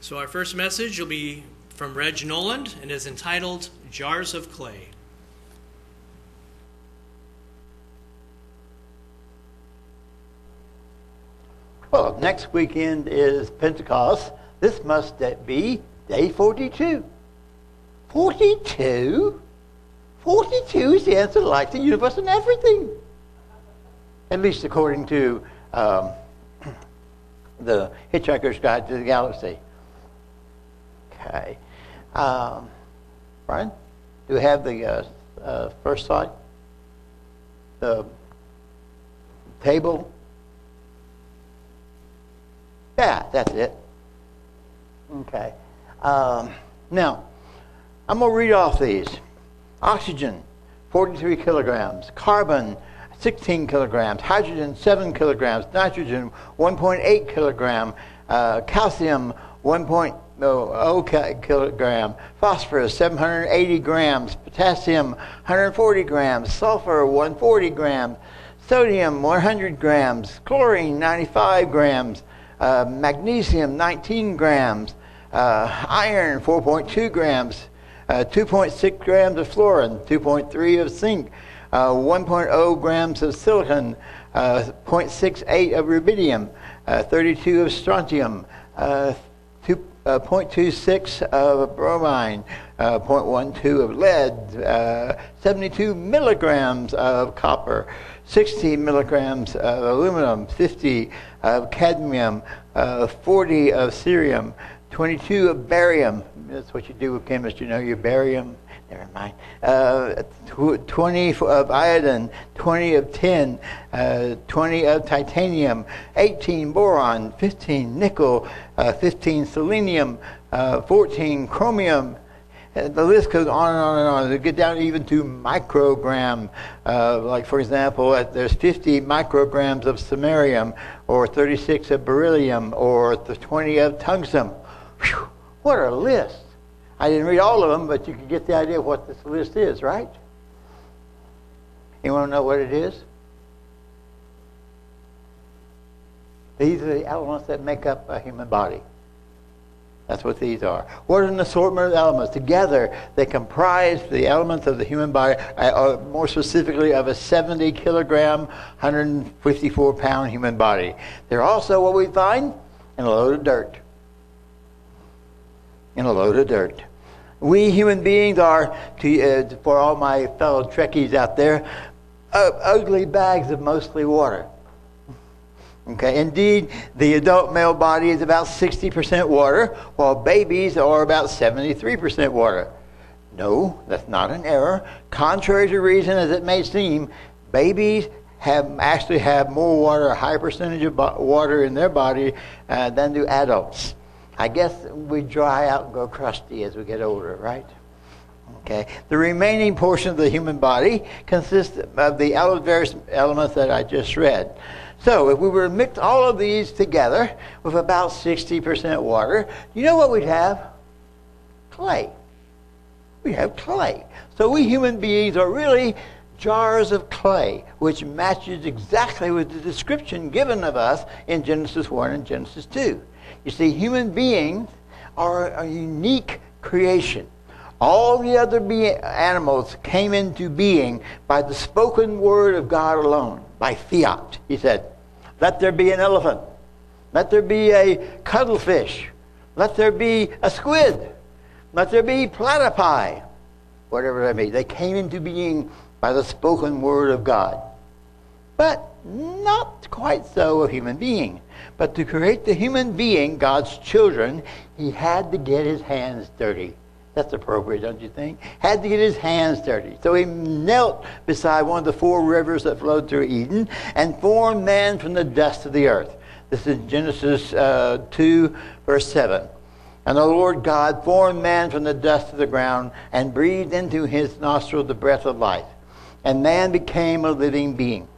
So, our first message will be from Reg Noland and is entitled Jars of Clay. Well, next weekend is Pentecost. This must be day 42. 42? 42 is the answer to life, the universe, and everything. At least according to um, the Hitchhiker's Guide to the Galaxy. Okay. Um, Brian, do we have the uh, uh, first slide? The table? Yeah, that's it. Okay. Um, now, I'm going to read off these. Oxygen, 43 kilograms. Carbon, 16 kilograms. Hydrogen, 7 kilograms. Nitrogen, 1.8 kilogram. Uh, calcium, 1.0 kilogram. Phosphorus, 780 grams. Potassium, 140 grams. Sulfur, 140 grams. Sodium, 100 grams. Chlorine, 95 grams. Uh, magnesium, 19 grams. Uh, iron, 4.2 grams. Uh, 2.6 grams of fluorine, 2.3 of zinc, uh, 1.0 grams of silicon, uh, 0.68 of rubidium, uh, 32 of strontium, Uh, 0.26 of bromine, uh, 0.12 of lead, uh, 72 milligrams of copper, 60 milligrams of aluminum, 50 of cadmium, 40 of cerium, 22 of barium. That's what you do with chemists. You know your barium. Never mind. Uh, 20 of iodine, 20 of tin, uh, 20 of titanium, 18 boron, 15 nickel, uh, 15 selenium, uh, 14 chromium. Uh, the list goes on and on and on. To get down even to microgram, uh, like for example, there's 50 micrograms of samarium, or 36 of beryllium, or 20 of tungsten. Whew, what a list. I didn't read all of them, but you can get the idea of what this list is, right? You want to know what it is? These are the elements that make up a human body. That's what these are. What an assortment of elements. Together, they comprise the elements of the human body, uh, more specifically of a 70 kilogram, 154 pound human body. They're also what we find in a load of dirt in a load of dirt. We human beings are, to, uh, for all my fellow Trekkies out there, uh, ugly bags of mostly water. Okay, indeed, the adult male body is about 60% water, while babies are about 73% water. No, that's not an error. Contrary to reason as it may seem, babies have actually have more water, a higher percentage of water in their body uh, than do adults. I guess we dry out and go crusty as we get older, right? Okay. The remaining portion of the human body consists of the various elements that I just read. So if we were to mix all of these together with about 60% water, you know what we'd have? Clay. We have clay. So we human beings are really jars of clay, which matches exactly with the description given of us in Genesis 1 and Genesis 2. You see, human beings are a unique creation. All the other be- animals came into being by the spoken word of God alone, by fiat. He said, Let there be an elephant. Let there be a cuttlefish. Let there be a squid. Let there be platypi. Whatever that may. They came into being by the spoken word of God. But not quite so a human being. But to create the human being, God's children, he had to get his hands dirty. That's appropriate, don't you think? Had to get his hands dirty. So he knelt beside one of the four rivers that flowed through Eden and formed man from the dust of the earth. This is Genesis uh, 2, verse 7. And the Lord God formed man from the dust of the ground and breathed into his nostril the breath of life. And man became a living being.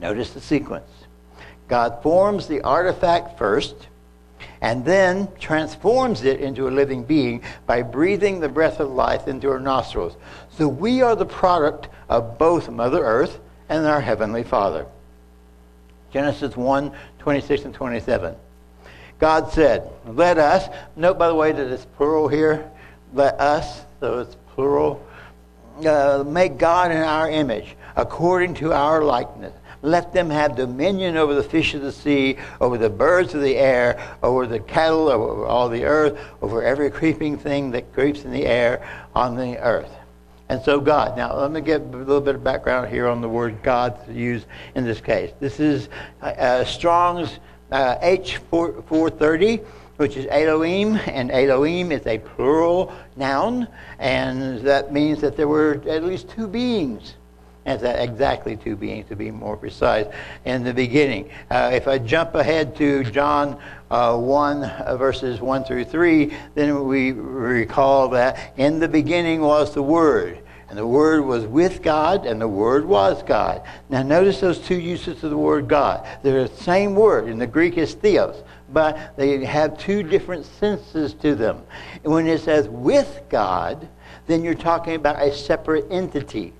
Notice the sequence. God forms the artifact first and then transforms it into a living being by breathing the breath of life into our nostrils. So we are the product of both Mother Earth and our Heavenly Father. Genesis 1 26 and 27. God said, Let us, note by the way that it's plural here, let us, so it's plural, uh, make God in our image, according to our likeness. Let them have dominion over the fish of the sea, over the birds of the air, over the cattle, over all the earth, over every creeping thing that creeps in the air on the earth. And so God. Now, let me get a little bit of background here on the word God used in this case. This is uh, Strong's uh, H430, which is Elohim, and Elohim is a plural noun, and that means that there were at least two beings and exactly two beings, to be more precise, in the beginning. Uh, if I jump ahead to John uh, 1, uh, verses 1 through 3, then we recall that in the beginning was the Word. And the Word was with God, and the Word was God. Now, notice those two uses of the word God. They're the same word. In the Greek, is theos, but they have two different senses to them. And when it says with God, then you're talking about a separate entity.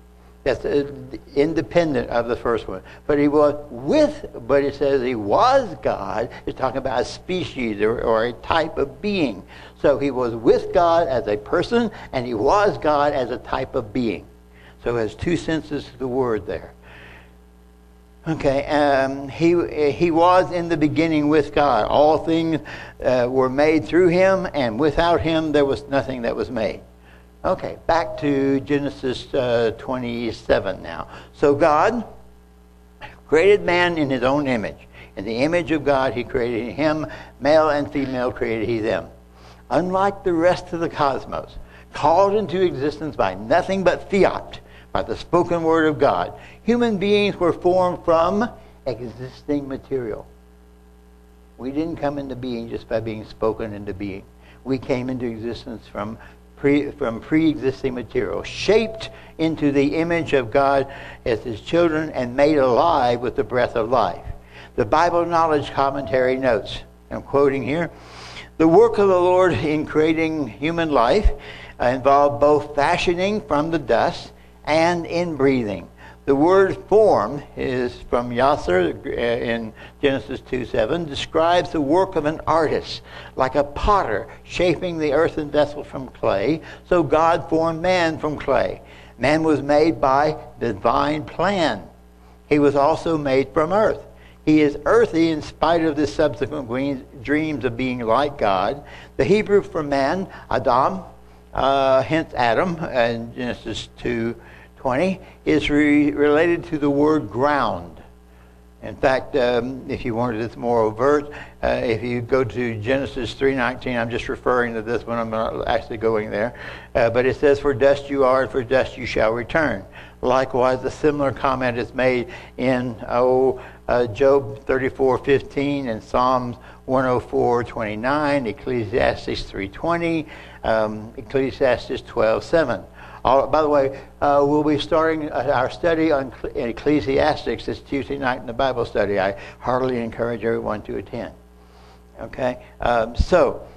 That's uh, independent of the first one. But he was with, but it says he was God. It's talking about a species or, or, a type of being. So he was with God as a person, and he was God as a type of being. So it has two senses to the word there. Okay, um, he, he was in the beginning with God. All things uh, were made through him, and without him there was nothing that was made. Okay, back to Genesis uh, 27 now. So God created man in his own image. In the image of God, he created him, male and female created he them. Unlike the rest of the cosmos, called into existence by nothing but fiat, by the spoken word of God, human beings were formed from existing material. We didn't come into being just by being spoken into being. We came into existence from pre, from pre-existing material, shaped into the image of God as his children and made alive with the breath of life. The Bible Knowledge Commentary notes, I'm quoting here, the work of the Lord in creating human life involved both fashioning from the dust and in breathing. The word form is from Yasser uh, in Genesis 2:7, describes the work of an artist, like a potter shaping the earthen vessel from clay. So God formed man from clay. Man was made by divine plan. He was also made from earth. He is earthy in spite of the subsequent dreams of being like God. The Hebrew for man, Adam, uh, hence Adam, in Genesis 2 20 is re- related to the word ground. In fact, um, if you wanted this more overt, uh, if you go to Genesis 3:19, I'm just referring to this one. I'm not actually going there, uh, but it says, "For dust you are, and for dust you shall return." Likewise, a similar comment is made in oh, uh, Job 34:15 and Psalms 104:29, Ecclesiastes 3:20, um, Ecclesiastes 12:7. All, by the way, uh, we'll be starting uh, our study on Ecclesiastics this Tuesday night in the Bible study. I heartily encourage everyone to attend. Okay? Um, so,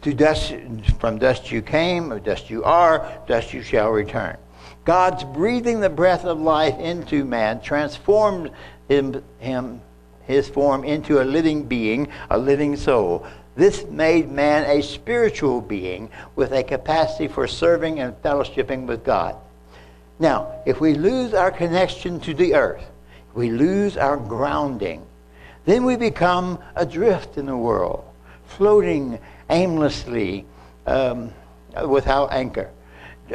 to dust, from dust you came, dust you are, dust you shall return. God's breathing the breath of life into man transformed him, him his form into a living being, a living soul. This made man a spiritual being with a capacity for serving and fellowshipping with God. Now, if we lose our connection to the earth, we lose our grounding, then we become adrift in the world, floating aimlessly um, without anchor.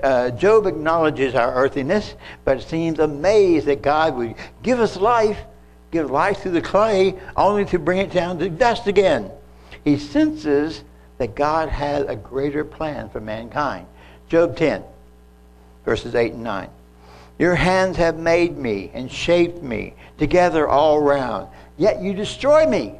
Uh, Job acknowledges our earthiness, but seems amazed that God would give us life, give life through the clay, only to bring it down to dust again he senses that God has a greater plan for mankind. Job 10, verses 8 and 9. Your hands have made me and shaped me together all round, yet you destroy me.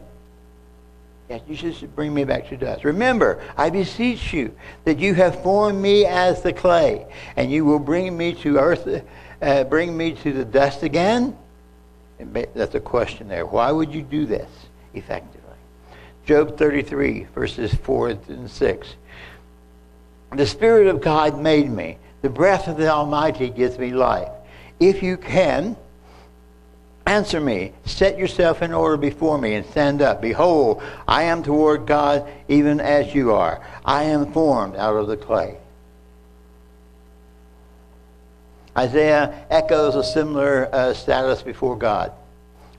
Yet you should bring me back to dust. Remember, I beseech you that you have formed me as the clay, and you will bring me to earth, uh, bring me to the dust again. That's a question there. Why would you do this effectively? Job 33, verses 4 and 6. The Spirit of God made me. The breath of the Almighty gives me life. If you can, Answer me, set yourself in order before me, and stand up. Behold, I am toward God even as you are. I am formed out of the clay. Isaiah echoes a similar uh, status before God.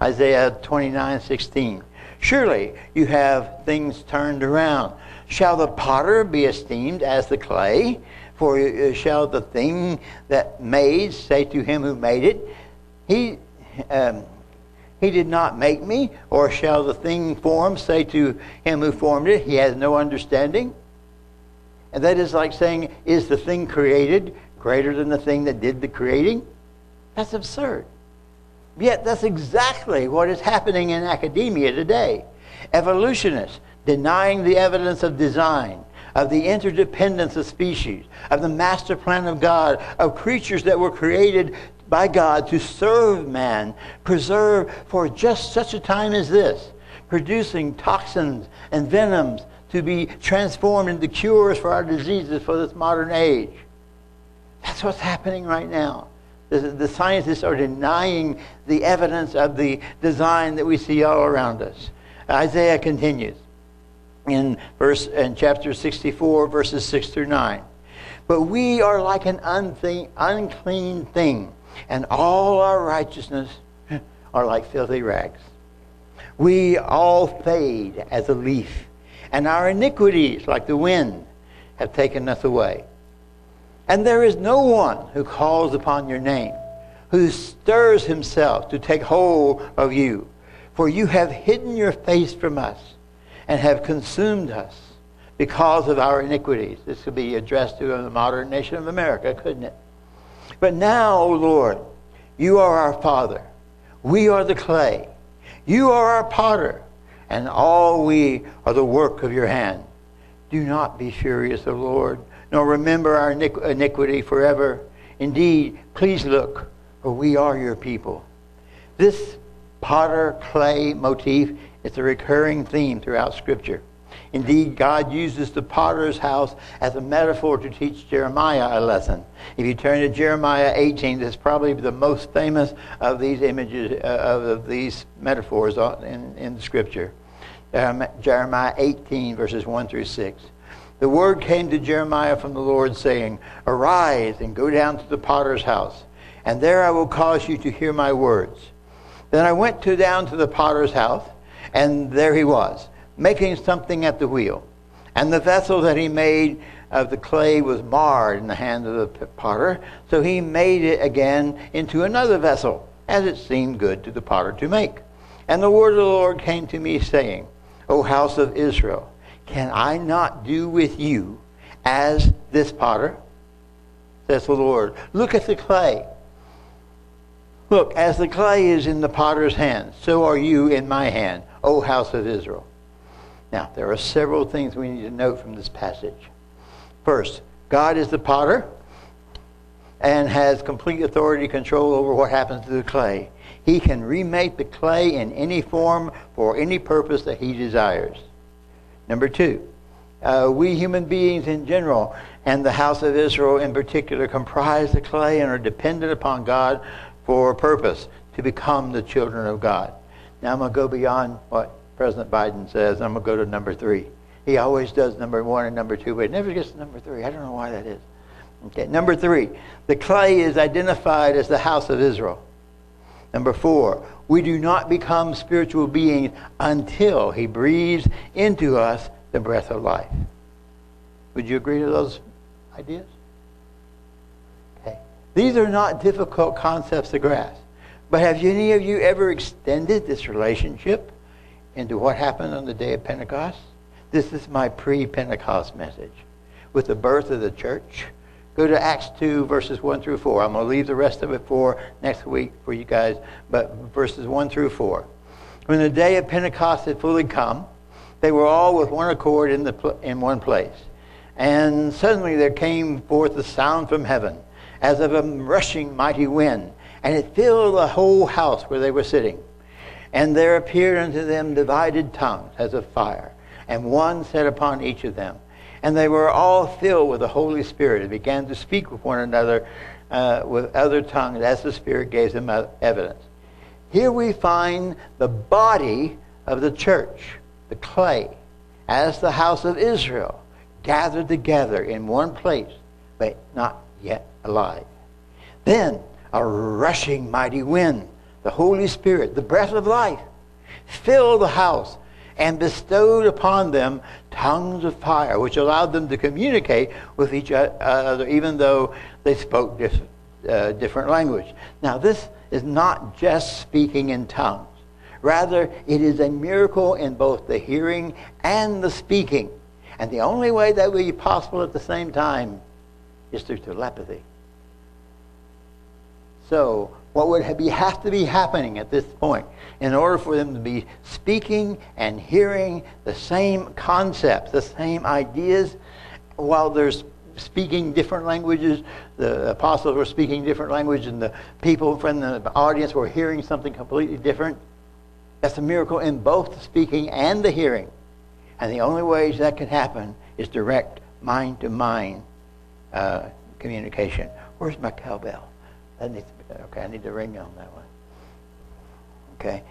Isaiah 29 16. Surely you have things turned around. Shall the potter be esteemed as the clay? For uh, shall the thing that made say to him who made it, He, um, he did not make me? Or shall the thing formed say to him who formed it, He has no understanding? And that is like saying, Is the thing created greater than the thing that did the creating? That's absurd. Yet that's exactly what is happening in academia today. Evolutionists denying the evidence of design, of the interdependence of species, of the master plan of God, of creatures that were created by God to serve man, preserve for just such a time as this, producing toxins and venoms to be transformed into cures for our diseases for this modern age. That's what's happening right now. The, scientists are denying the evidence of the design that we see all around us. Isaiah continues in verse in chapter 64, verses 6 through 9. But we are like an unclean thing, and all our righteousness are like filthy rags. We all fade as a leaf, and our iniquities, like the wind, have taken us away. And there is no one who calls upon your name, who stirs himself to take hold of you. For you have hidden your face from us and have consumed us because of our iniquities. This could be addressed to the modern nation of America, couldn't it? But now, O Lord, you are our Father. We are the clay. You are our potter, and all we are the work of your hand. Do not be furious, O Lord nor remember our iniquity forever. Indeed, please look, for we are your people. This potter clay motif is a recurring theme throughout Scripture. Indeed, God uses the potter's house as a metaphor to teach Jeremiah a lesson. If you turn to Jeremiah 18, that's probably the most famous of these images, uh, of these metaphors in, in Scripture. Um, Jeremiah 18, verses 1 through 6 the word came to Jeremiah from the Lord, saying, Arise and go down to the potter's house, and there I will cause you to hear my words. Then I went to down to the potter's house, and there he was, making something at the wheel. And the vessel that he made of the clay was marred in the hand of the potter, so he made it again into another vessel, as it seemed good to the potter to make. And the word of the Lord came to me, saying, O house of Israel, can I not do with you as this potter? Says the Lord. Look at the clay. Look, as the clay is in the potter's hand, so are you in my hand, O house of Israel. Now, there are several things we need to note from this passage. First, God is the potter and has complete authority control over what happens to the clay. He can remake the clay in any form for any purpose that he desires. Number two, uh, we human beings in general and the house of Israel in particular comprise the clay and are dependent upon God for a purpose to become the children of God. Now I'm going to go beyond what President Biden says. I'm going to go to number three. He always does number one and number two, but he never gets to number three. I don't know why that is. Okay, number three, the clay is identified as the house of Israel. Number four, we do not become spiritual beings until He breathes into us the breath of life. Would you agree to those ideas? Okay. These are not difficult concepts to grasp. But have any of you ever extended this relationship into what happened on the day of Pentecost? This is my pre Pentecost message. With the birth of the church, Go to Acts 2, verses 1 through 4. I'm going to leave the rest of it for next week for you guys, but verses 1 through 4. When the day of Pentecost had fully come, they were all with one accord in, the, in one place. And suddenly there came forth a sound from heaven, as of a rushing mighty wind, and it filled the whole house where they were sitting. And there appeared unto them divided tongues as of fire, and one sat upon each of them. And they were all filled with the Holy Spirit and began to speak with one another uh, with other tongues as the Spirit gave them evidence. Here we find the body of the church, the clay, as the house of Israel, gathered together in one place, but not yet alive. Then a rushing mighty wind, the Holy Spirit, the breath of life, filled the house and bestowed upon them tongues of fire, which allowed them to communicate with each other, even though they spoke dif- uh, different language. Now, this is not just speaking in tongues. Rather, it is a miracle in both the hearing and the speaking. And the only way that will be possible at the same time is through telepathy. So, what would be, have to be happening at this point in order for them to be speaking and hearing the same concepts, the same ideas, while they're speaking different languages? The apostles were speaking different languages, and the people from the audience were hearing something completely different. That's a miracle in both the speaking and the hearing. And the only ways that can happen is direct mind to mind communication. Where's my cowbell? That needs to okay, I need to ring on that one. Okay.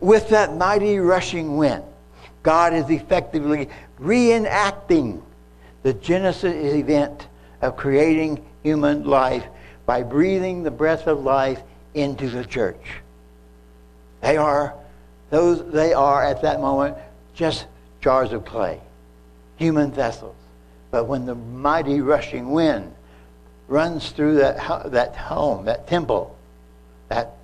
With that mighty rushing wind, God is effectively reenacting the Genesis event of creating human life by breathing the breath of life into the church. They are those they are at that moment just jars of clay, human vessels. But when the mighty rushing wind runs through that, that home, that temple, that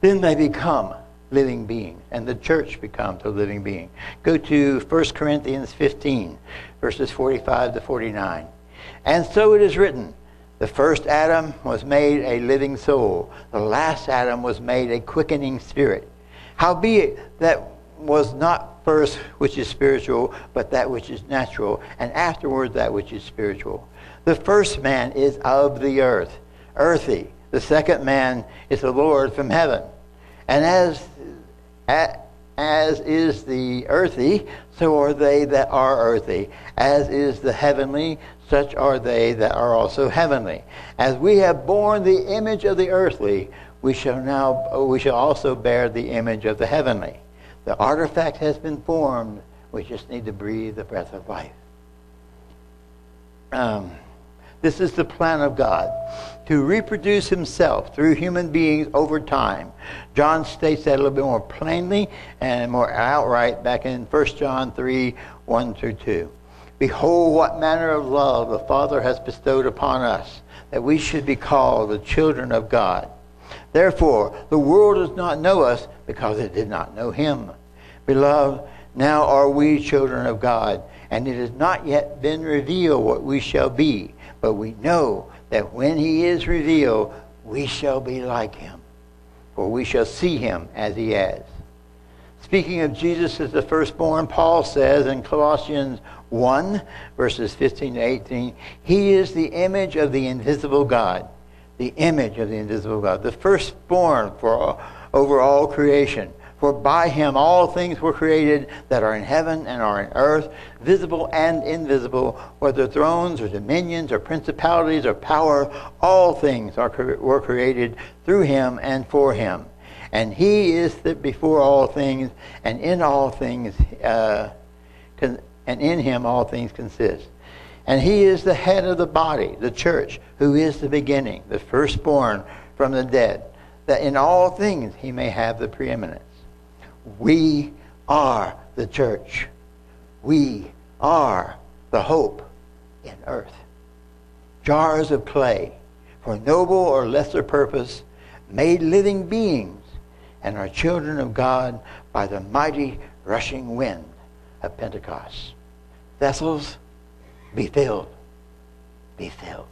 then they become living beings, and the church becomes a living being. Go to 1 Corinthians 15, verses 45 to 49. And so it is written the first Adam was made a living soul, the last Adam was made a quickening spirit. Howbeit, that was not first which is spiritual, but that which is natural, and afterward that which is spiritual. The first man is of the earth, earthy. The second man is the Lord from heaven. And as, as is the earthy, so are they that are earthy. As is the heavenly, such are they that are also heavenly. As we have borne the image of the earthly, we shall now we shall also bear the image of the heavenly. The artifact has been formed. We just need to breathe the breath of life. Um, this is the plan of God to reproduce himself through human beings over time. John states that a little bit more plainly and more outright back in 1 John 3 1 through 2. Behold, what manner of love the Father has bestowed upon us, that we should be called the children of God. Therefore, the world does not know us because it did not know him. Beloved, now are we children of God, and it has not yet been revealed what we shall be. But we know that when he is revealed, we shall be like him, for we shall see him as he is. Speaking of Jesus as the firstborn, Paul says in Colossians 1, verses 15 to 18, He is the image of the invisible God. The image of the invisible God. The firstborn for over all creation. For by him all things were created that are in heaven and are in earth, visible and invisible, whether thrones or dominions or principalities or power, all things are, were created through him and for him. And he is before all things, and in all things, uh, and in him all things consist. And he is the head of the body, the church, who is the beginning, the firstborn from the dead, that in all things he may have the preeminence. We are the church. We are the hope in earth. Jars of clay for noble or lesser purpose, made living beings, and are children of God by the mighty rushing wind of Pentecost. Vessels, be filled. Be filled.